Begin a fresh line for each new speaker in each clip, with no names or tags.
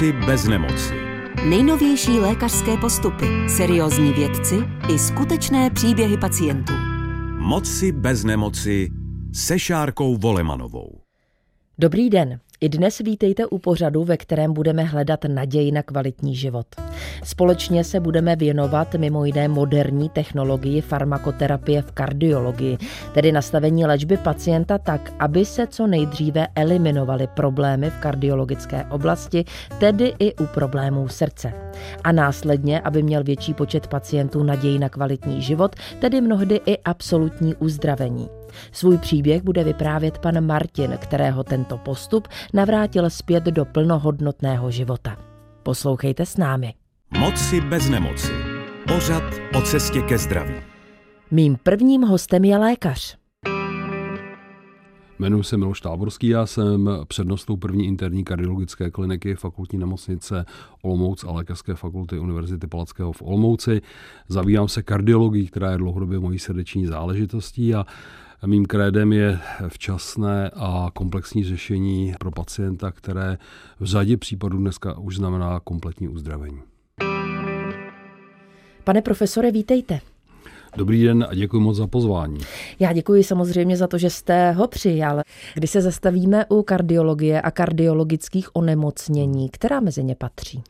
Moci bez nemoci.
Nejnovější lékařské postupy, seriózní vědci i skutečné příběhy pacientů.
Moci bez nemoci se Šárkou Volemanovou.
Dobrý den. I dnes vítejte u pořadu, ve kterém budeme hledat naději na kvalitní život. Společně se budeme věnovat mimo jiné moderní technologii farmakoterapie v kardiologii, tedy nastavení léčby pacienta tak, aby se co nejdříve eliminovaly problémy v kardiologické oblasti, tedy i u problémů srdce. A následně, aby měl větší počet pacientů naději na kvalitní život, tedy mnohdy i absolutní uzdravení. Svůj příběh bude vyprávět pan Martin, kterého tento postup navrátil zpět do plnohodnotného života. Poslouchejte s námi.
Moci bez nemoci. Pořad o cestě ke zdraví.
Mým prvním hostem je lékař.
Jmenuji se Miloš Táborský, já jsem přednostou první interní kardiologické kliniky fakultní nemocnice Olomouc a lékařské fakulty Univerzity Palackého v Olomouci. Zabývám se kardiologií, která je dlouhodobě mojí srdeční záležitostí a Mým krédem je včasné a komplexní řešení pro pacienta, které v řadě případů dneska už znamená kompletní uzdravení.
Pane profesore, vítejte.
Dobrý den a děkuji moc za pozvání.
Já děkuji samozřejmě za to, že jste ho přijal. Když se zastavíme u kardiologie a kardiologických onemocnění, která mezi ně patří?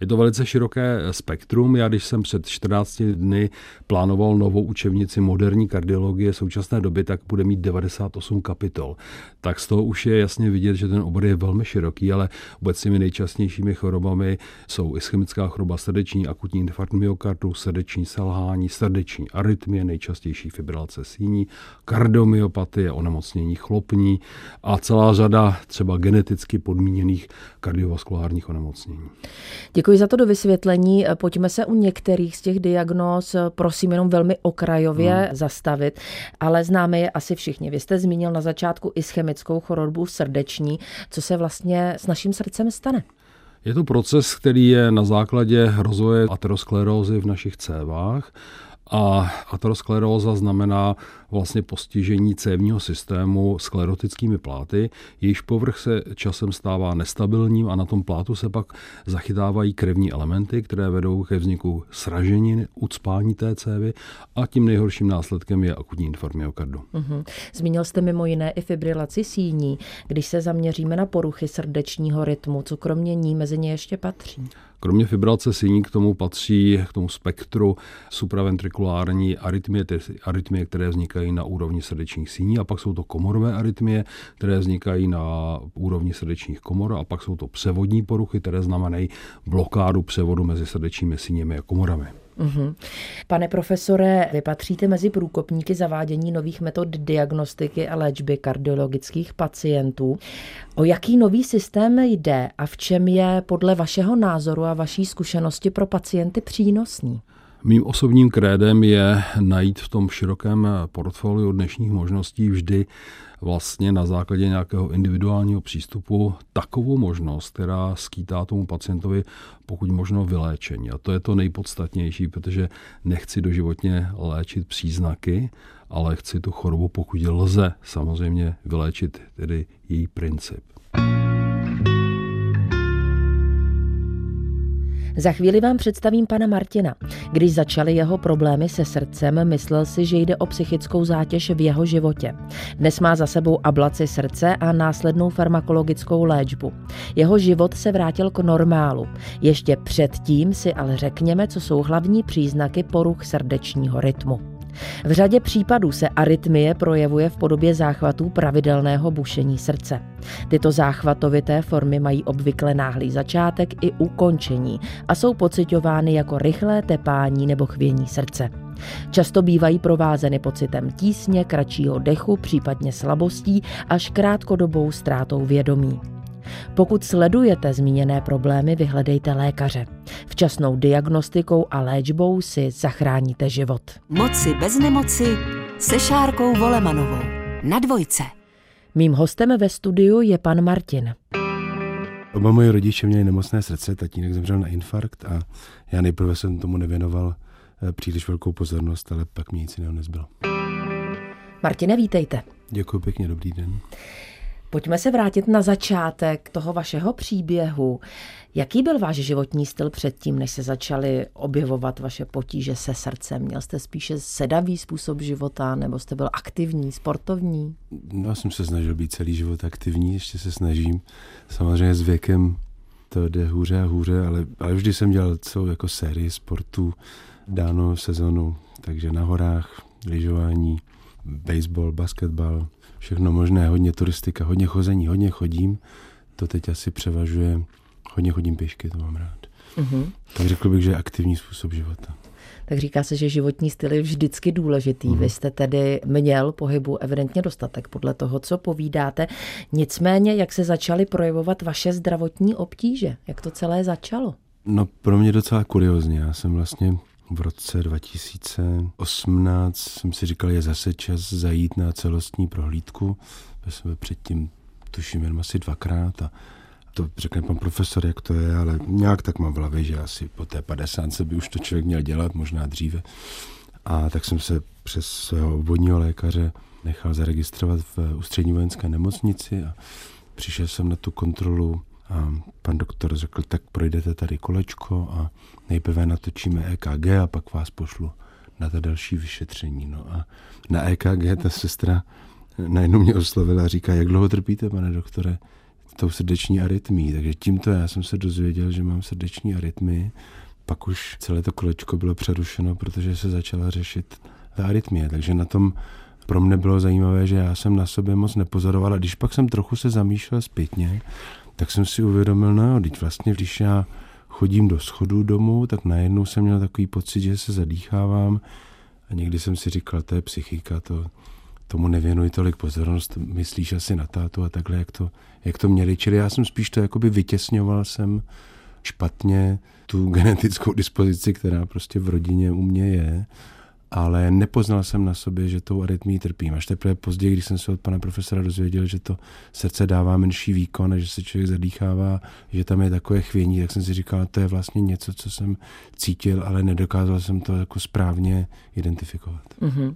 Je to velice široké spektrum. Já, když jsem před 14 dny plánoval novou učebnici moderní kardiologie současné doby, tak bude mít 98 kapitol. Tak z toho už je jasně vidět, že ten obor je velmi široký, ale obecně nejčastějšími chorobami jsou ischemická choroba srdeční, akutní infarkt myokardu, srdeční selhání, srdeční arytmie, nejčastější fibrilace síní, kardiomyopatie, onemocnění chlopní a celá řada třeba geneticky podmíněných kardiovaskulárních onemocnění.
Děkuji Děkuji za to do vysvětlení. Pojďme se u některých z těch diagnóz, prosím, jenom velmi okrajově hmm. zastavit, ale známe je asi všichni. Vy jste zmínil na začátku ischemickou chorobu srdeční. Co se vlastně s naším srdcem stane?
Je to proces, který je na základě rozvoje aterosklerózy v našich cévách a ateroskleróza znamená vlastně postižení cévního systému sklerotickými pláty, jejíž povrch se časem stává nestabilním a na tom plátu se pak zachytávají krevní elementy, které vedou ke vzniku sraženin, ucpání té cévy a tím nejhorším následkem je akutní infarkt myokardu.
Mm-hmm. Zmínil jste mimo jiné i fibrilaci síní. Když se zaměříme na poruchy srdečního rytmu, co kromě ní mezi ně ještě patří?
Kromě fibrilace síní k tomu patří k tomu spektru supraventrikulární arytmie, ty arytmie, které vznikají na úrovni srdečních síní a pak jsou to komorové arytmie, které vznikají na úrovni srdečních komor a pak jsou to převodní poruchy, které znamenají blokádu převodu mezi srdečními síněmi a komorami.
Uhum. Pane profesore, vy patříte mezi průkopníky zavádění nových metod diagnostiky a léčby kardiologických pacientů. O jaký nový systém jde a v čem je podle vašeho názoru a vaší zkušenosti pro pacienty přínosný?
Mým osobním krédem je najít v tom širokém portfoliu dnešních možností vždy vlastně na základě nějakého individuálního přístupu takovou možnost, která skýtá tomu pacientovi pokud možno vyléčení. A to je to nejpodstatnější, protože nechci doživotně léčit příznaky, ale chci tu chorobu, pokud lze, samozřejmě vyléčit tedy její princip.
Za chvíli vám představím pana Martina. Když začaly jeho problémy se srdcem, myslel si, že jde o psychickou zátěž v jeho životě. Dnes má za sebou ablaci srdce a následnou farmakologickou léčbu. Jeho život se vrátil k normálu. Ještě předtím si ale řekněme, co jsou hlavní příznaky poruch srdečního rytmu. V řadě případů se arytmie projevuje v podobě záchvatů pravidelného bušení srdce. Tyto záchvatovité formy mají obvykle náhlý začátek i ukončení a jsou pocitovány jako rychlé tepání nebo chvění srdce. Často bývají provázeny pocitem tísně, kratšího dechu, případně slabostí až krátkodobou ztrátou vědomí. Pokud sledujete zmíněné problémy, vyhledejte lékaře. Včasnou diagnostikou a léčbou si zachráníte život.
Moci bez nemoci se Šárkou Volemanovou. Na dvojce.
Mým hostem ve studiu je pan Martin.
Oba moje rodiče měli nemocné srdce, tatínek zemřel na infarkt a já nejprve jsem tomu nevěnoval eh, příliš velkou pozornost, ale pak mě nic jiného nezbylo.
Martine, vítejte.
Děkuji pěkně, dobrý den.
Pojďme se vrátit na začátek toho vašeho příběhu. Jaký byl váš životní styl předtím, než se začaly objevovat vaše potíže se srdcem? Měl jste spíše sedavý způsob života, nebo jste byl aktivní, sportovní?
No, já jsem se snažil být celý život aktivní, ještě se snažím. Samozřejmě s věkem to jde hůře a hůře, ale, ale vždy jsem dělal celou jako sérii sportů dáno sezonu, takže na horách, lyžování, baseball, basketbal, všechno možné, hodně turistika, hodně chození, hodně chodím. To teď asi převažuje. Hodně chodím pěšky, to mám rád. Uh-huh. Tak řekl bych, že je aktivní způsob života.
Tak říká se, že životní styl je vždycky důležitý. Uh-huh. Vy jste tedy měl pohybu evidentně dostatek podle toho, co povídáte. Nicméně, jak se začaly projevovat vaše zdravotní obtíže? Jak to celé začalo?
No pro mě docela kuriozně. Já jsem vlastně v roce 2018 jsem si říkal, je zase čas zajít na celostní prohlídku. Já jsem předtím tuším jen asi dvakrát a to řekne pan profesor, jak to je, ale nějak tak mám v hlavě, že asi po té 50 by už to člověk měl dělat, možná dříve. A tak jsem se přes svého obvodního lékaře nechal zaregistrovat v ústřední vojenské nemocnici a přišel jsem na tu kontrolu a pan doktor řekl, tak projdete tady kolečko a nejprve natočíme EKG a pak vás pošlu na ta další vyšetření. No a na EKG ta sestra najednou mě oslovila a říká, jak dlouho trpíte, pane doktore, tou srdeční arytmí. Takže tímto já jsem se dozvěděl, že mám srdeční arytmii. Pak už celé to kolečko bylo přerušeno, protože se začala řešit ta arytmie. Takže na tom pro mě bylo zajímavé, že já jsem na sobě moc nepozoroval. A když pak jsem trochu se zamýšlel zpětně, tak jsem si uvědomil, no, teď vlastně, když já chodím do schodu domů, tak najednou jsem měl takový pocit, že se zadýchávám a někdy jsem si říkal, to je psychika, to, tomu nevěnuji tolik pozornost, myslíš asi na tátu a takhle, jak to, jak to měli. Čili já jsem spíš to jakoby vytěsňoval jsem špatně tu genetickou dispozici, která prostě v rodině u mě je ale nepoznal jsem na sobě, že tou arytmí trpím. Až teprve později, když jsem se od pana profesora dozvěděl, že to srdce dává menší výkon a že se člověk zadýchává, že tam je takové chvění, tak jsem si říkal, to je vlastně něco, co jsem cítil, ale nedokázal jsem to jako správně identifikovat. Mm-hmm.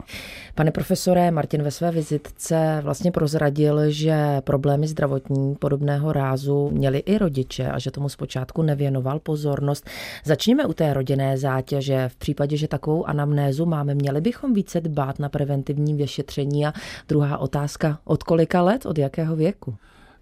Pane profesore, Martin ve své vizitce vlastně prozradil, že problémy zdravotní podobného rázu měli i rodiče a že tomu zpočátku nevěnoval pozornost. Začněme u té rodinné zátěže. V případě, že takovou anamnézu má máme. Měli bychom více dbát na preventivní vyšetření a druhá otázka, od kolika let, od jakého věku?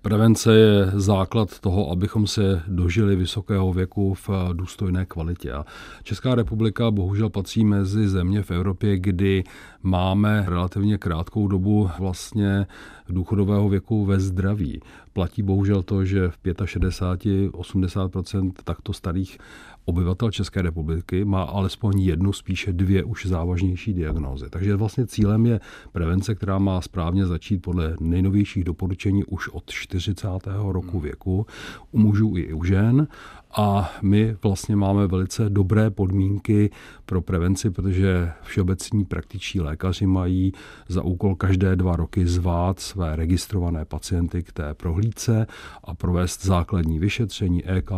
Prevence je základ toho, abychom se dožili vysokého věku v důstojné kvalitě. A Česká republika bohužel patří mezi země v Evropě, kdy máme relativně krátkou dobu vlastně důchodového věku ve zdraví. Platí bohužel to, že v 65-80% takto starých obyvatel České republiky má alespoň jednu, spíše dvě už závažnější diagnózy. Takže vlastně cílem je prevence, která má správně začít podle nejnovějších doporučení už od 40. roku hmm. věku u mužů i u žen a my vlastně máme velice dobré podmínky pro prevenci, protože všeobecní praktiční lékaři mají za úkol každé dva roky zvát své registrované pacienty k té prohlídce a provést základní vyšetření EKG,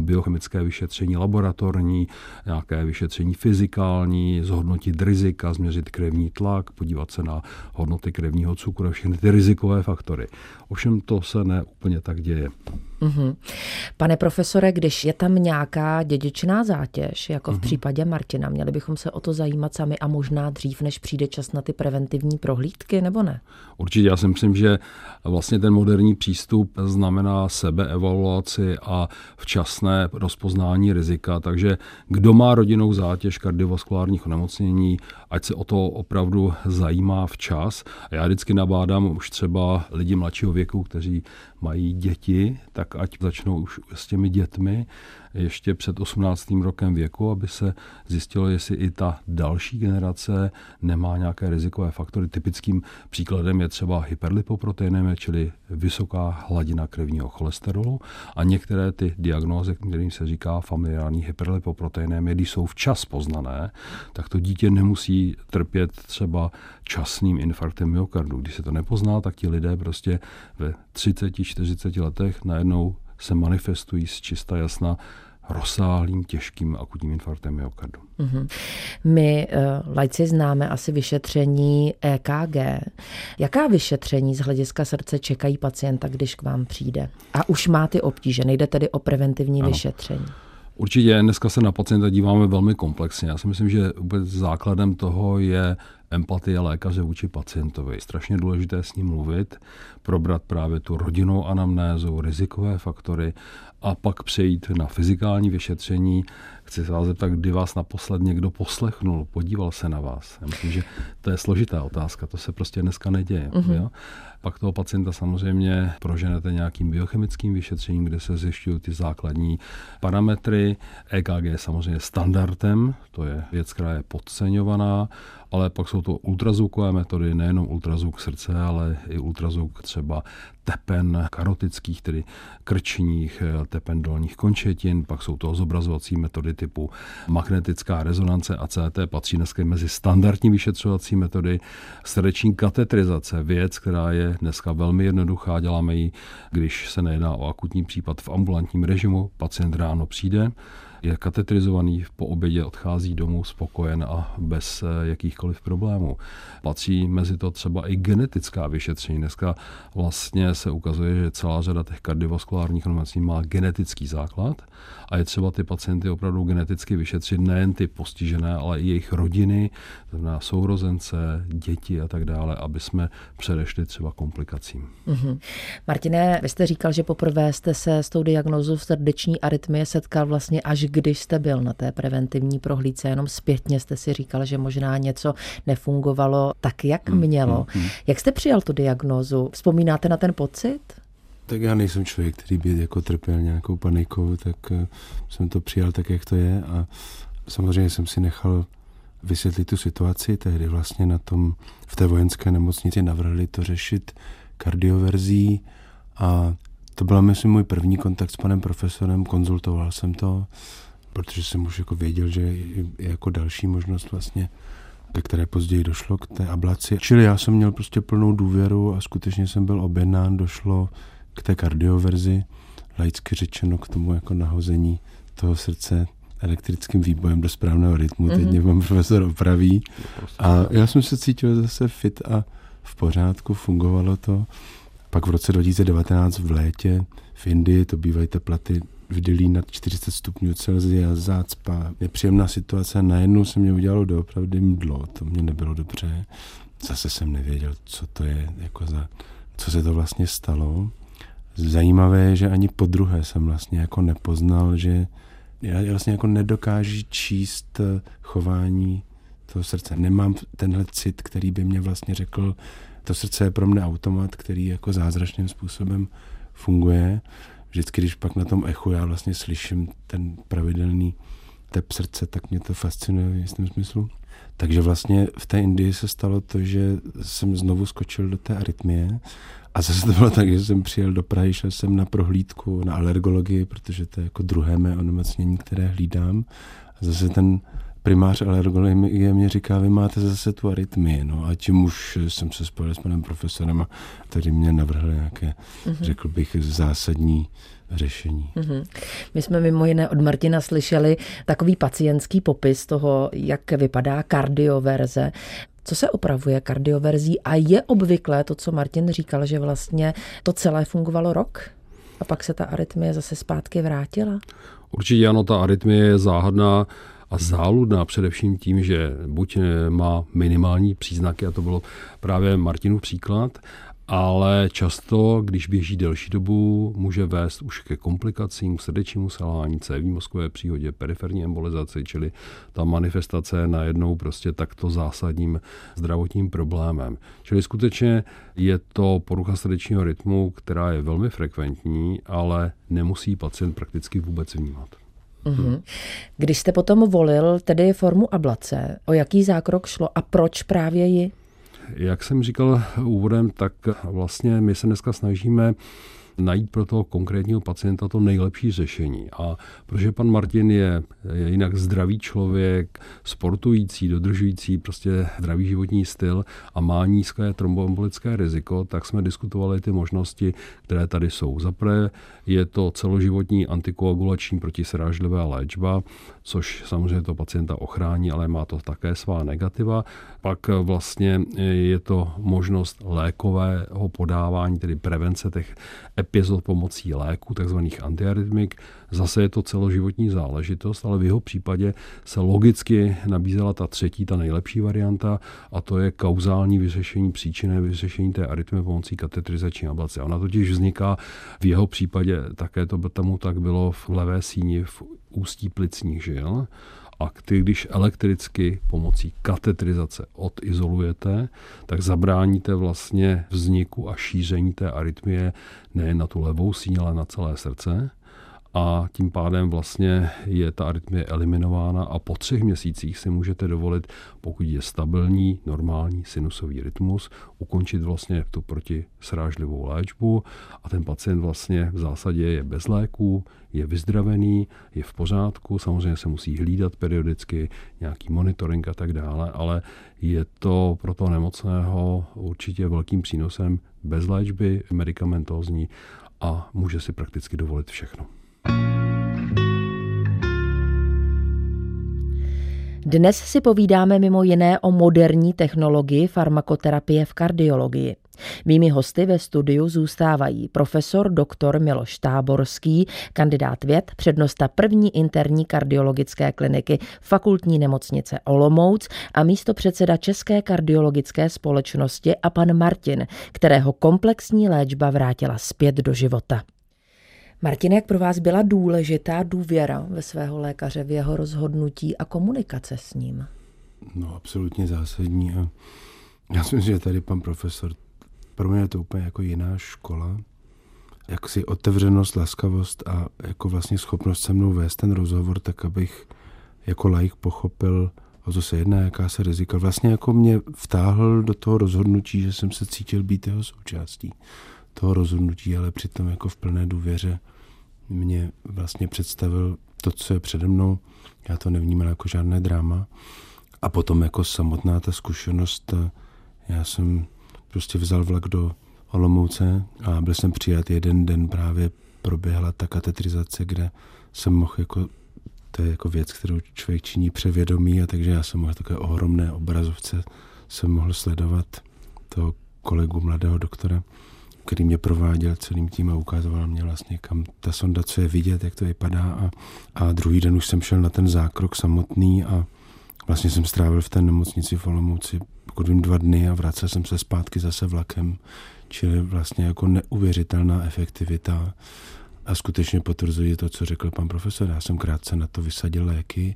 biochemické vyšetření laboratorní, nějaké vyšetření fyzikální, zhodnotit rizika, změřit krevní tlak, podívat se na hodnoty krevního cukru a všechny ty rizikové faktory. Ovšem to se ne úplně tak děje. Mm-hmm.
Pane profesore, když je tam nějaká dědičná zátěž, jako v mm-hmm. případě Martina, měli bychom se o to zajímat sami a možná dřív, než přijde čas na ty preventivní prohlídky, nebo ne?
Určitě, já si myslím, že vlastně ten moderní přístup znamená sebeevaluaci a včasné rozpoznání rizika, takže kdo má rodinnou zátěž kardiovaskulárních onemocnění, ať se o to opravdu zajímá včas. A já vždycky nabádám už třeba lidi mladšího věku, kteří mají děti, tak ať začnou už s těmi dětmi ještě před 18. rokem věku, aby se zjistilo, jestli i ta další generace nemá nějaké rizikové faktory. Typickým příkladem je třeba hyperlipoproteinemie, čili vysoká hladina krevního cholesterolu a některé ty diagnózy, kterým se říká familiární hyperlipoproteinemie, když jsou včas poznané, tak to dítě nemusí trpět třeba časným infarktem myokardu. Když se to nepozná, tak ti lidé prostě ve 30-40 letech najednou se manifestují z čista jasna rozsáhlým, těžkým akutním infarktem myokardu. Mm-hmm.
My uh, lajci známe asi vyšetření EKG. Jaká vyšetření z hlediska srdce čekají pacienta, když k vám přijde? A už má ty obtíže, nejde tedy o preventivní ano. vyšetření.
Určitě dneska se na pacienta díváme velmi komplexně. Já si myslím, že vůbec základem toho je empatie lékaře vůči pacientovi. Strašně důležité s ním mluvit, probrat právě tu rodinnou anamnézu, rizikové faktory a pak přejít na fyzikální vyšetření. Chci se vás zeptat, kdy vás naposled někdo poslechnul, podíval se na vás. Já myslím, že to je složitá otázka, to se prostě dneska neděje. Uh-huh. Jo? Pak toho pacienta samozřejmě proženete nějakým biochemickým vyšetřením, kde se zjišťují ty základní parametry. EKG je samozřejmě standardem, to je věc, která je podceňovaná, ale pak jsou to ultrazvukové metody, nejenom ultrazvuk srdce, ale i ultrazvuk třeba tepen karotických, tedy krčních, tepen dolních končetin, pak jsou to zobrazovací metody typu magnetická rezonance a CT patří dneska mezi standardní vyšetřovací metody. Srdeční katetrizace, věc, která je dneska velmi jednoduchá, děláme ji, když se nejedná o akutní případ v ambulantním režimu, pacient ráno přijde, je katetrizovaný, po obědě odchází domů spokojen a bez eh, jakýchkoliv problémů. Patří mezi to třeba i genetická vyšetření. Dneska vlastně se ukazuje, že celá řada těch kardiovaskulárních onemocnění má genetický základ a je třeba ty pacienty opravdu geneticky vyšetřit, nejen ty postižené, ale i jejich rodiny, znamená sourozence, děti a tak dále, aby jsme předešli třeba komplikacím. Mm-hmm.
Martine, vy jste říkal, že poprvé jste se s tou diagnózou srdeční arytmie setkal vlastně až když jste byl na té preventivní prohlídce, jenom zpětně jste si říkal, že možná něco nefungovalo tak, jak mm, mělo. Mm, mm. Jak jste přijal tu diagnózu? Vzpomínáte na ten pocit?
Tak já nejsem člověk, který by jako trpěl nějakou panikou, tak eh, jsem to přijal tak, jak to je a samozřejmě jsem si nechal vysvětlit tu situaci. Tehdy vlastně na tom, v té vojenské nemocnici navrhli to řešit kardioverzí a to byl, myslím, můj první kontakt s panem profesorem, konzultoval jsem to, protože jsem už jako věděl, že je jako další možnost vlastně, ke které později došlo k té ablaci. Čili já jsem měl prostě plnou důvěru a skutečně jsem byl objednán, došlo k té kardioverzi, laicky řečeno k tomu jako nahození toho srdce elektrickým výbojem do správného rytmu. Mm-hmm. Teď mhm. mě pan profesor opraví. A já jsem se cítil zase fit a v pořádku, fungovalo to. Pak v roce 2019 v létě v Indii to bývají teploty v Dili nad 40 stupňů Celsia, zácpa, nepříjemná situace. Najednou se mě udělalo doopravdy mdlo, to mě nebylo dobře. Zase jsem nevěděl, co to je, jako za, co se to vlastně stalo. Zajímavé je, že ani po druhé jsem vlastně jako nepoznal, že já vlastně jako nedokážu číst chování toho srdce. Nemám tenhle cit, který by mě vlastně řekl, to srdce je pro mě automat, který jako zázračným způsobem funguje. Vždycky, když pak na tom echu já vlastně slyším ten pravidelný tep srdce, tak mě to fascinuje v jistém smyslu. Takže vlastně v té Indii se stalo to, že jsem znovu skočil do té arytmie a zase to bylo tak, že jsem přijel do Prahy, šel jsem na prohlídku na alergologii, protože to je jako druhé mé onemocnění, které hlídám. A zase ten primář alergologie mě říká, vy máte zase tu arytmii, no a tím už jsem se spojil s panem profesorem a tady mě navrhl nějaké, mm-hmm. řekl bych, zásadní řešení. Mm-hmm.
My jsme mimo jiné od Martina slyšeli takový pacientský popis toho, jak vypadá kardioverze. Co se opravuje kardioverzí a je obvyklé to, co Martin říkal, že vlastně to celé fungovalo rok? A pak se ta arytmie zase zpátky vrátila?
Určitě ano, ta arytmie je záhadná a záludná především tím, že buď má minimální příznaky, a to bylo právě Martinův příklad, ale často, když běží delší dobu, může vést už ke komplikacím, k srdečnímu selhání, cévní mozkové příhodě, periferní embolizaci, čili ta manifestace je najednou prostě takto zásadním zdravotním problémem. Čili skutečně je to porucha srdečního rytmu, která je velmi frekventní, ale nemusí pacient prakticky vůbec vnímat.
Mm-hmm. Když jste potom volil tedy formu ablace, o jaký zákrok šlo a proč právě ji?
Jak jsem říkal úvodem, tak vlastně my se dneska snažíme najít pro toho konkrétního pacienta to nejlepší řešení. A protože pan Martin je, je jinak zdravý člověk, sportující, dodržující prostě zdravý životní styl a má nízké tromboembolické riziko, tak jsme diskutovali ty možnosti, které tady jsou. Zaprvé je to celoživotní antikoagulační protisrážlivé léčba, což samozřejmě to pacienta ochrání, ale má to také svá negativa. Pak vlastně je to možnost lékového podávání, tedy prevence těch epizod pomocí léku, takzvaných antiarytmik. Zase je to celoživotní záležitost, ale v jeho případě se logicky nabízela ta třetí, ta nejlepší varianta, a to je kauzální vyřešení, příčinné vyřešení té arytmy pomocí katetrizační ablace. Ona totiž vzniká v jeho případě, také to tomu tak bylo v levé síni, v ústí plicních žil a ty, když elektricky pomocí katetrizace odizolujete, tak zabráníte vlastně vzniku a šíření té arytmie nejen na tu levou síň, ale na celé srdce a tím pádem vlastně je ta arytmie eliminována a po třech měsících si můžete dovolit, pokud je stabilní, normální sinusový rytmus, ukončit vlastně tu protisrážlivou léčbu a ten pacient vlastně v zásadě je bez léků, je vyzdravený, je v pořádku, samozřejmě se musí hlídat periodicky, nějaký monitoring a tak dále, ale je to pro toho nemocného určitě velkým přínosem bez léčby, medicamentózní a může si prakticky dovolit všechno.
Dnes si povídáme mimo jiné o moderní technologii farmakoterapie v kardiologii. Mými hosty ve studiu zůstávají profesor dr. Miloš Táborský, kandidát věd, přednosta první interní kardiologické kliniky fakultní nemocnice Olomouc a místo předseda České kardiologické společnosti a pan Martin, kterého komplexní léčba vrátila zpět do života. Martin, jak pro vás byla důležitá důvěra ve svého lékaře, v jeho rozhodnutí a komunikace s ním?
No, absolutně zásadní. A já si myslím, že tady pan profesor, pro mě je to úplně jako jiná škola. Jak si otevřenost, laskavost a jako vlastně schopnost se mnou vést ten rozhovor, tak abych jako laik pochopil, o co se jedná, jaká se rizika. Vlastně jako mě vtáhl do toho rozhodnutí, že jsem se cítil být jeho součástí toho rozhodnutí, ale přitom jako v plné důvěře mě vlastně představil to, co je přede mnou. Já to nevnímal jako žádné dráma. A potom jako samotná ta zkušenost, já jsem prostě vzal vlak do Olomouce a byl jsem přijat jeden den právě proběhla ta katetrizace, kde jsem mohl jako to je jako věc, kterou člověk činí převědomí a takže já jsem mohl takové ohromné obrazovce jsem mohl sledovat toho kolegu mladého doktora který mě prováděl celým tím a ukazoval mě vlastně, kam ta sonda, co je vidět, jak to vypadá. A, a druhý den už jsem šel na ten zákrok samotný a vlastně jsem strávil v té nemocnici v Olomouci, pokud vím, dva dny a vracel jsem se zpátky zase vlakem. Čili vlastně jako neuvěřitelná efektivita a skutečně potvrzuji to, co řekl pan profesor. Já jsem krátce na to vysadil léky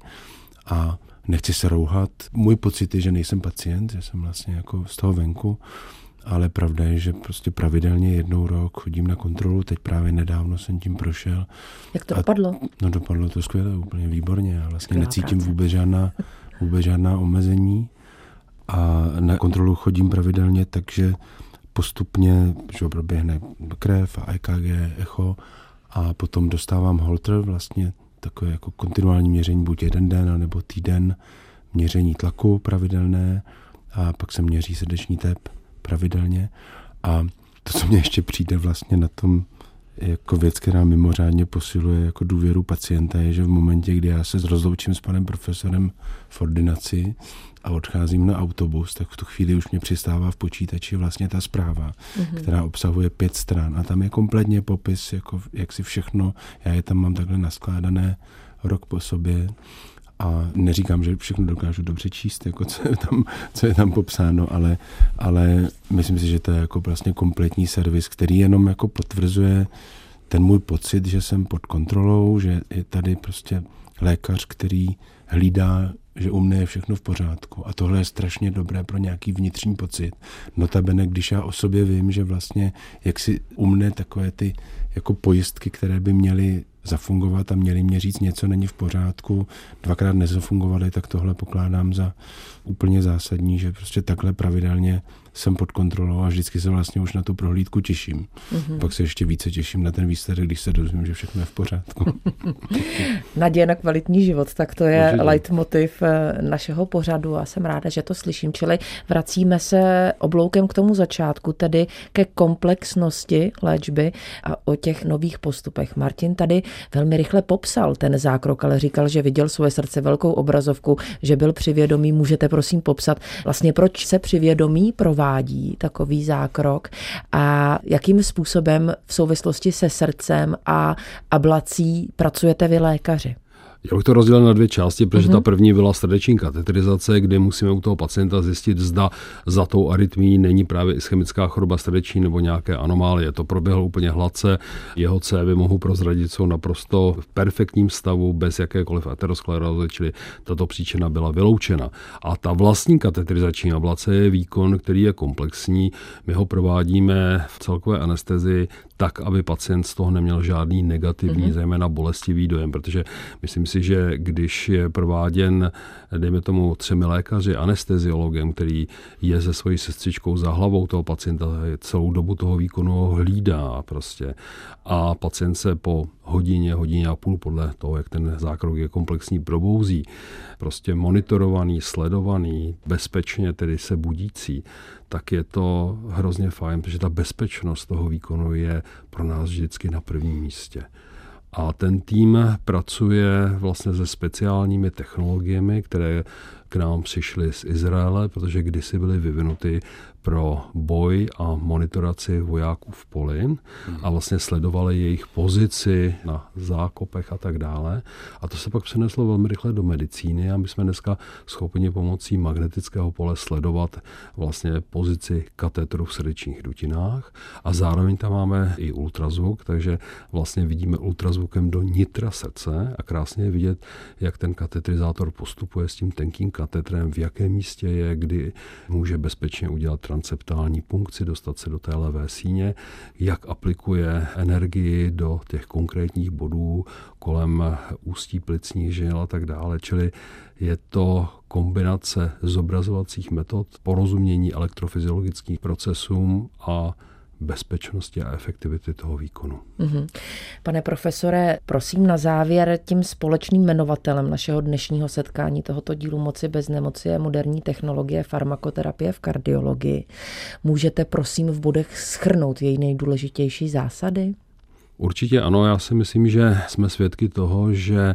a nechci se rouhat. Můj pocit je, že nejsem pacient, že jsem vlastně jako z toho venku ale pravda je, že prostě pravidelně jednou rok chodím na kontrolu, teď právě nedávno jsem tím prošel.
Jak to dopadlo?
No dopadlo to skvěle, úplně výborně. Já vlastně Skvělá necítím práce. vůbec žádná, vůbec žádná omezení a na kontrolu chodím pravidelně, takže postupně že proběhne krev a EKG, echo a potom dostávám holter, vlastně takové jako kontinuální měření buď jeden den nebo týden, měření tlaku pravidelné a pak se měří srdeční tep pravidelně. A to, co mě ještě přijde vlastně na tom jako věc, která mimořádně posiluje jako důvěru pacienta, je, že v momentě, kdy já se rozloučím s panem profesorem v ordinaci a odcházím na autobus, tak v tu chvíli už mě přistává v počítači vlastně ta zpráva, mm-hmm. která obsahuje pět stran a tam je kompletně popis, jako, jak si všechno, já je tam mám takhle naskládané rok po sobě a neříkám, že všechno dokážu dobře číst, jako co je tam, co je tam popsáno, ale, ale myslím si, že to je jako vlastně kompletní servis, který jenom jako potvrzuje ten můj pocit, že jsem pod kontrolou, že je tady prostě lékař, který hlídá, že u mne je všechno v pořádku. A tohle je strašně dobré pro nějaký vnitřní pocit. Notabene, když já o sobě vím, že vlastně jak si u mne takové ty jako pojistky, které by měly zafungovat a měli mě říct, něco není v pořádku, dvakrát nezafungovali, tak tohle pokládám za úplně zásadní, že prostě takhle pravidelně jsem pod kontrolou a vždycky se vlastně už na tu prohlídku těším. Mm-hmm. Pak se ještě více těším na ten výsledek, když se dozvím, že všechno je v pořádku.
Naděje na kvalitní život, tak to je Určitě. leitmotiv eh, našeho pořadu a jsem ráda, že to slyším. Čili vracíme se obloukem k tomu začátku, tedy ke komplexnosti léčby a o těch nových postupech. Martin tady velmi rychle popsal ten zákrok, ale říkal, že viděl svoje srdce velkou obrazovku, že byl přivědomý. Můžete prosím popsat vlastně, proč se přivědomí provádí takový zákrok a jakým způsobem v souvislosti se srdcem a ablací pracujete vy lékaři?
Já bych to rozdělil na dvě části, protože mm-hmm. ta první byla srdeční kateterizace, kde musíme u toho pacienta zjistit, zda za tou arytmí není právě ischemická choroba srdeční nebo nějaké anomálie. To proběhlo úplně hladce. Jeho cévy mohu prozradit, jsou naprosto v perfektním stavu, bez jakékoliv aterosklerózy, čili tato příčina byla vyloučena. A ta vlastní kateterizační ablace je výkon, který je komplexní. My ho provádíme v celkové anestezii tak, aby pacient z toho neměl žádný negativní, mm-hmm. zejména bolestivý dojem, protože myslím si, že když je prováděn, dejme tomu, třemi lékaři, anesteziologem, který je se svojí sestřičkou za hlavou toho pacienta, celou dobu toho výkonu ho hlídá prostě a pacient se po hodině, hodině a půl podle toho, jak ten zákrok je komplexní, probouzí, prostě monitorovaný, sledovaný, bezpečně tedy se budící, tak je to hrozně fajn, protože ta bezpečnost toho výkonu je pro nás vždycky na prvním místě. A ten tým pracuje vlastně se speciálními technologiemi, které k nám přišly z Izraele, protože kdysi byly vyvinuty pro boj a monitoraci vojáků v poli a vlastně sledovali jejich pozici na zákopech a tak dále. A to se pak přeneslo velmi rychle do medicíny a my jsme dneska schopni pomocí magnetického pole sledovat vlastně pozici katetru v srdečních dutinách a zároveň tam máme i ultrazvuk, takže vlastně vidíme ultrazvukem do nitra srdce a krásně je vidět, jak ten katetrizátor postupuje s tím tenkým katetrem, v jakém místě je, kdy může bezpečně udělat transeptální punkci, dostat se do té levé síně, jak aplikuje energii do těch konkrétních bodů kolem ústí plicních žil a tak dále. Čili je to kombinace zobrazovacích metod, porozumění elektrofyziologických procesům a bezpečnosti a efektivity toho výkonu. Mm-hmm.
Pane profesore, prosím na závěr tím společným jmenovatelem našeho dnešního setkání tohoto dílu Moci bez nemoci je moderní technologie farmakoterapie v kardiologii. Můžete prosím v bodech schrnout její nejdůležitější zásady?
Určitě ano, já si myslím, že jsme svědky toho, že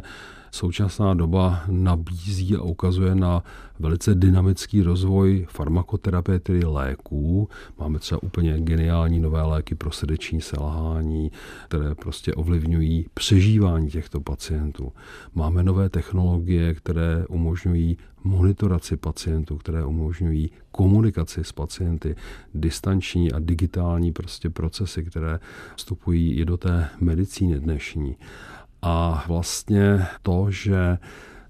současná doba nabízí a ukazuje na velice dynamický rozvoj farmakoterapie, tedy léků. Máme třeba úplně geniální nové léky pro srdeční selhání, které prostě ovlivňují přežívání těchto pacientů. Máme nové technologie, které umožňují monitoraci pacientů, které umožňují komunikaci s pacienty, distanční a digitální prostě procesy, které vstupují i do té medicíny dnešní. A vlastně to, že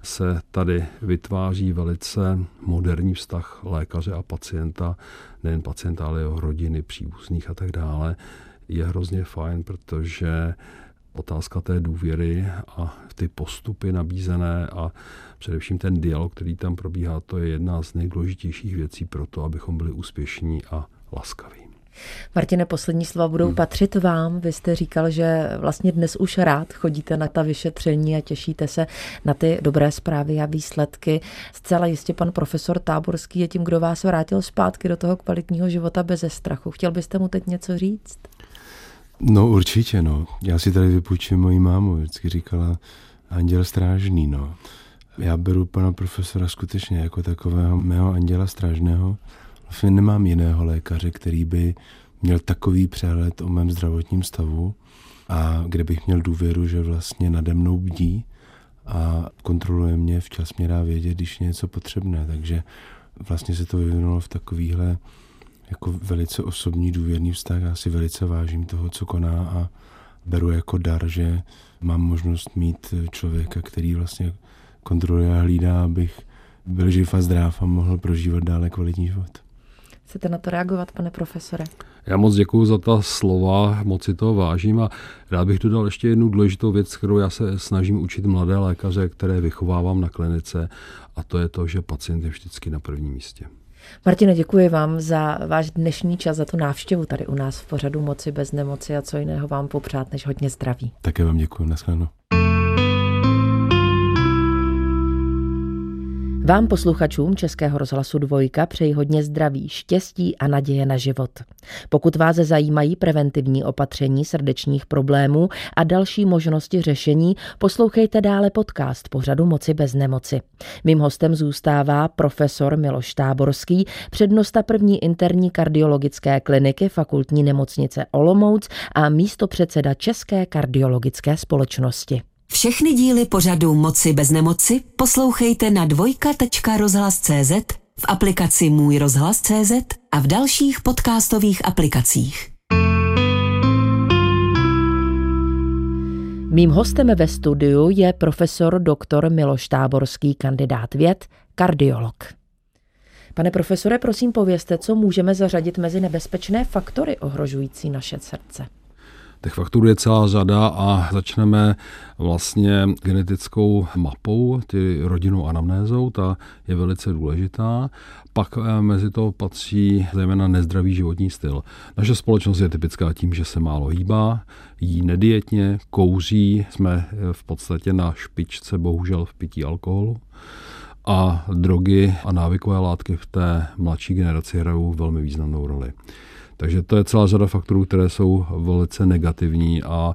se tady vytváří velice moderní vztah lékaře a pacienta, nejen pacienta, ale jeho rodiny, příbuzných a tak dále, je hrozně fajn, protože otázka té důvěry a ty postupy nabízené a především ten dialog, který tam probíhá, to je jedna z nejdůležitějších věcí pro to, abychom byli úspěšní a laskaví.
Martine, poslední slova budou hmm. patřit vám. Vy jste říkal, že vlastně dnes už rád chodíte na ta vyšetření a těšíte se na ty dobré zprávy a výsledky. Zcela jistě pan profesor Táborský je tím, kdo vás vrátil zpátky do toho kvalitního života bez strachu. Chtěl byste mu teď něco říct?
No určitě, no. Já si tady vypůjčím moji mámu, vždycky říkala anděl strážný, no. Já beru pana profesora skutečně jako takového mého anděla strážného, Vlastně nemám jiného lékaře, který by měl takový přehled o mém zdravotním stavu a kde bych měl důvěru, že vlastně nade mnou bdí a kontroluje mě, včas mě dá vědět, když je něco potřebné. Takže vlastně se to vyvinulo v takovýhle jako velice osobní důvěrný vztah. Já si velice vážím toho, co koná a beru jako dar, že mám možnost mít člověka, který vlastně kontroluje a hlídá, abych byl živ a zdrav a mohl prožívat dále kvalitní život.
Chcete na to reagovat, pane profesore?
Já moc děkuji za ta slova, moc si toho vážím a rád bych dodal ještě jednu důležitou věc, kterou já se snažím učit mladé lékaře, které vychovávám na klinice a to je to, že pacient je vždycky na prvním místě.
Martine, děkuji vám za váš dnešní čas, za tu návštěvu tady u nás v pořadu Moci bez nemoci a co jiného vám popřát, než hodně zdraví.
Také vám děkuji, naschledanou.
Vám posluchačům Českého rozhlasu Dvojka přeji hodně zdraví, štěstí a naděje na život. Pokud vás zajímají preventivní opatření srdečních problémů a další možnosti řešení, poslouchejte dále podcast pořadu Moci bez nemoci. Mým hostem zůstává profesor Miloš Táborský, přednosta první interní kardiologické kliniky fakultní nemocnice Olomouc a místo předseda České kardiologické společnosti.
Všechny díly pořadu Moci bez nemoci poslouchejte na dvojka.rozhlas.cz, v aplikaci Můj rozhlas.cz a v dalších podcastových aplikacích.
Mým hostem ve studiu je profesor dr. Miloš Táborský, kandidát věd, kardiolog. Pane profesore, prosím povězte, co můžeme zařadit mezi nebezpečné faktory ohrožující naše srdce.
Těch faktorů je celá řada a začneme vlastně genetickou mapou, ty rodinnou anamnézou, ta je velice důležitá. Pak eh, mezi to patří zejména nezdravý životní styl. Naše společnost je typická tím, že se málo hýbá, jí nedietně, kouří, jsme eh, v podstatě na špičce bohužel v pití alkoholu a drogy a návykové látky v té mladší generaci hrajou velmi významnou roli. Takže to je celá řada faktorů, které jsou velice negativní a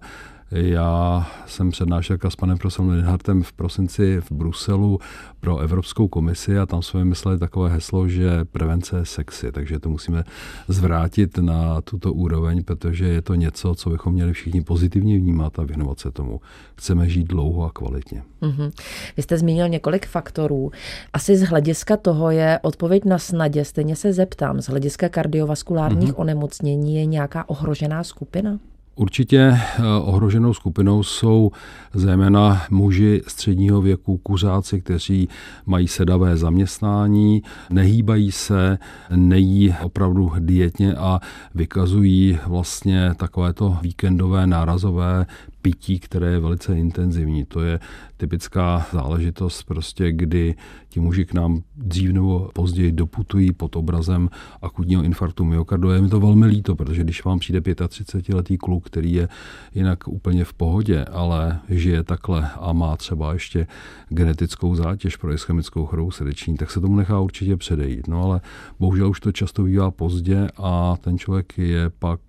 já jsem přednášel s panem profesorem Linhartem v prosinci v Bruselu pro Evropskou komisi a tam jsme vymysleli takové heslo, že prevence je sexy, takže to musíme zvrátit na tuto úroveň, protože je to něco, co bychom měli všichni pozitivně vnímat a věnovat se tomu. Chceme žít dlouho a kvalitně.
Mm-hmm. Vy jste zmínil několik faktorů. Asi z hlediska toho je odpověď na snadě. Stejně se zeptám, z hlediska kardiovaskulárních mm-hmm. onemocnění je nějaká ohrožená skupina?
Určitě eh, ohroženou skupinou jsou zejména muži středního věku, kuřáci, kteří mají sedavé zaměstnání, nehýbají se, nejí opravdu dietně a vykazují vlastně takovéto víkendové nárazové pití, které je velice intenzivní. To je typická záležitost, prostě kdy ti muži k nám dřív nebo později doputují pod obrazem akutního infarktu myokardu. Je mi to velmi líto, protože když vám přijde 35-letý kluk, který je jinak úplně v pohodě, ale žije takhle a má třeba ještě genetickou zátěž pro ischemickou chorobu srdeční, tak se tomu nechá určitě předejít. No ale bohužel už to často bývá pozdě a ten člověk je pak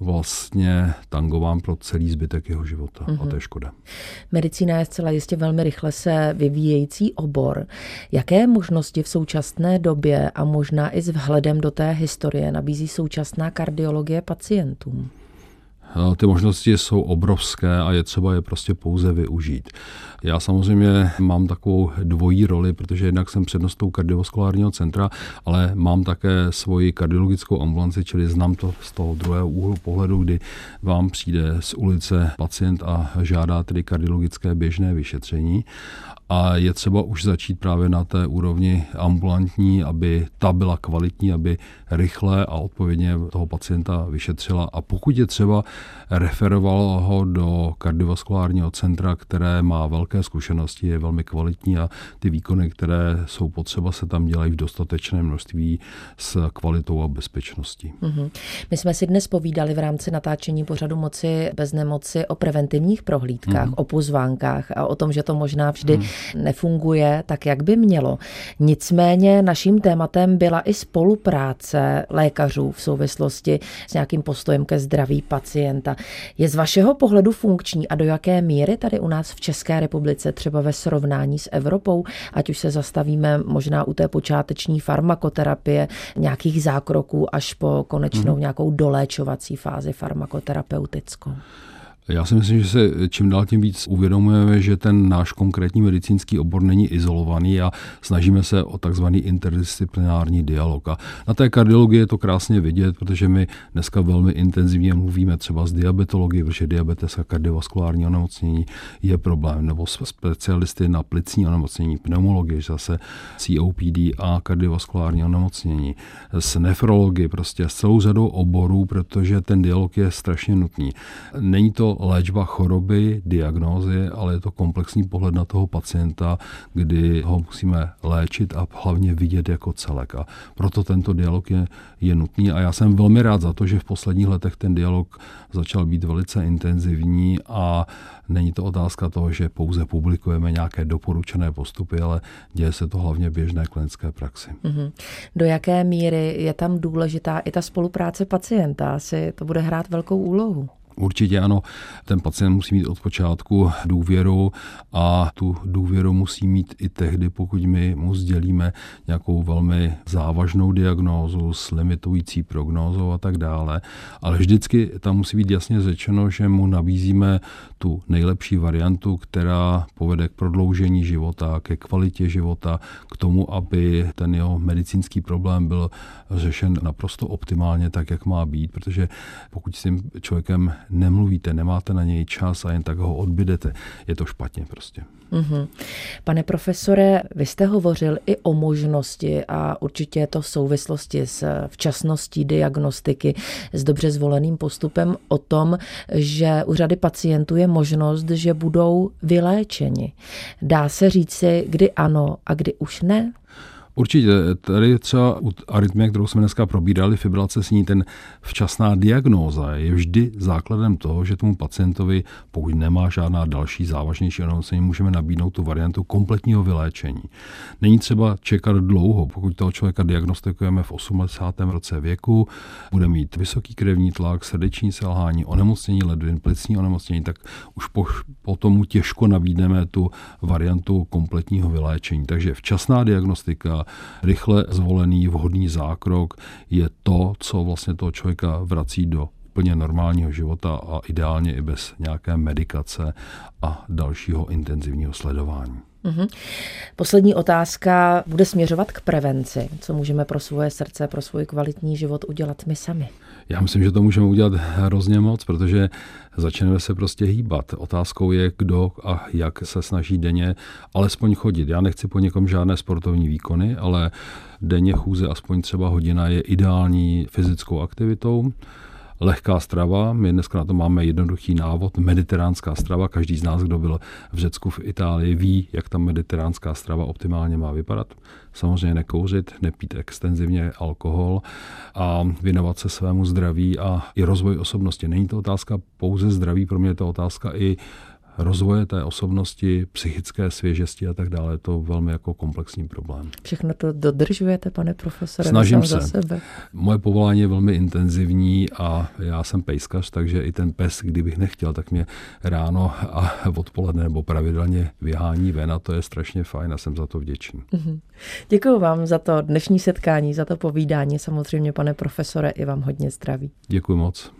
vlastně tangován pro celý zbytek jeho života. Mm-hmm. A to je mhm. škoda.
Medicína je zcela jistě velmi rychle se vyvíjející obor. Jaké možnosti v současné době a možná i s vhledem do té historie nabízí současná kardiologie pacientům?
Ty možnosti jsou obrovské a je třeba je prostě pouze využít. Já samozřejmě mám takovou dvojí roli, protože jednak jsem přednostou kardiovaskulárního centra, ale mám také svoji kardiologickou ambulanci, čili znám to z toho druhého úhlu pohledu, kdy vám přijde z ulice pacient a žádá tedy kardiologické běžné vyšetření a je třeba už začít právě na té úrovni ambulantní, aby ta byla kvalitní, aby rychle a odpovědně toho pacienta vyšetřila a pokud je třeba, referovala ho do kardiovaskulárního centra, které má velké zkušenosti, je velmi kvalitní a ty výkony, které jsou potřeba, se tam dělají v dostatečné množství s kvalitou a bezpečností. Mm-hmm.
My jsme si dnes povídali v rámci natáčení pořadu Moci bez nemoci o preventivních prohlídkách, mm-hmm. o pozvánkách a o tom, že to možná vždy mm-hmm nefunguje tak, jak by mělo. Nicméně naším tématem byla i spolupráce lékařů v souvislosti s nějakým postojem ke zdraví pacienta. Je z vašeho pohledu funkční a do jaké míry tady u nás v České republice, třeba ve srovnání s Evropou, ať už se zastavíme možná u té počáteční farmakoterapie, nějakých zákroků až po konečnou hmm. nějakou doléčovací fázi farmakoterapeutickou?
Já si myslím, že se čím dál tím víc uvědomujeme, že ten náš konkrétní medicínský obor není izolovaný a snažíme se o takzvaný interdisciplinární dialog. A na té kardiologii je to krásně vidět, protože my dneska velmi intenzivně mluvíme třeba s diabetologií, protože diabetes a kardiovaskulární onemocnění je problém, nebo specialisty na plicní onemocnění, pneumologie, zase COPD a kardiovaskulární onemocnění, s nefrologií, prostě s celou řadou oborů, protože ten dialog je strašně nutný. Není to léčba choroby, diagnózy, ale je to komplexní pohled na toho pacienta, kdy ho musíme léčit a hlavně vidět jako celek. A proto tento dialog je, je nutný a já jsem velmi rád za to, že v posledních letech ten dialog začal být velice intenzivní a není to otázka toho, že pouze publikujeme nějaké doporučené postupy, ale děje se to hlavně běžné klinické praxi. Mm-hmm.
Do jaké míry je tam důležitá i ta spolupráce pacienta? Asi to bude hrát velkou úlohu.
Určitě ano, ten pacient musí mít od počátku důvěru a tu důvěru musí mít i tehdy, pokud my mu sdělíme nějakou velmi závažnou diagnózu s limitující prognózou a tak dále. Ale vždycky tam musí být jasně řečeno, že mu nabízíme tu nejlepší variantu, která povede k prodloužení života, ke kvalitě života, k tomu, aby ten jeho medicínský problém byl řešen naprosto optimálně tak, jak má být, protože pokud s tím člověkem nemluvíte, nemáte na něj čas a jen tak ho odbydete, je to špatně prostě. Mm-hmm.
Pane profesore, vy jste hovořil i o možnosti a určitě je to v souvislosti s včasností diagnostiky, s dobře zvoleným postupem o tom, že u řady pacientů je možnost, že budou vyléčeni. Dá se říci, kdy ano a kdy už ne?
Určitě. Tady třeba u arytmie, kterou jsme dneska probírali, fibrilace sní, ten včasná diagnóza je vždy základem toho, že tomu pacientovi, pokud nemá žádná další závažnější onemocnění, můžeme nabídnout tu variantu kompletního vyléčení. Není třeba čekat dlouho, pokud toho člověka diagnostikujeme v 80. roce věku, bude mít vysoký krevní tlak, srdeční selhání, onemocnění ledvin, plicní onemocnění, tak už po, po tomu těžko nabídneme tu variantu kompletního vyléčení. Takže včasná diagnostika, rychle zvolený vhodný zákrok je to, co vlastně toho člověka vrací do úplně normálního života a ideálně i bez nějaké medikace a dalšího intenzivního sledování. Mm-hmm.
Poslední otázka bude směřovat k prevenci. Co můžeme pro svoje srdce, pro svůj kvalitní život udělat my sami?
Já myslím, že to můžeme udělat hrozně moc, protože začneme se prostě hýbat. Otázkou je, kdo a jak se snaží denně alespoň chodit. Já nechci po někom žádné sportovní výkony, ale denně chůze aspoň třeba hodina je ideální fyzickou aktivitou lehká strava. My dneska na to máme jednoduchý návod, mediteránská strava. Každý z nás, kdo byl v Řecku, v Itálii, ví, jak ta mediteránská strava optimálně má vypadat. Samozřejmě nekouřit, nepít extenzivně alkohol a věnovat se svému zdraví a i rozvoj osobnosti. Není to otázka pouze zdraví, pro mě je to otázka i rozvoje té osobnosti, psychické svěžesti a tak dále. Je to velmi jako komplexní problém.
Všechno to dodržujete, pane profesore?
Snažím se. Za sebe. Moje povolání je velmi intenzivní a já jsem pejskař, takže i ten pes, kdybych nechtěl, tak mě ráno a odpoledne nebo pravidelně vyhání ven a to je strašně fajn a jsem za to vděčný. Mm-hmm.
Děkuji vám za to dnešní setkání, za to povídání. Samozřejmě, pane profesore, i vám hodně zdraví.
Děkuji moc.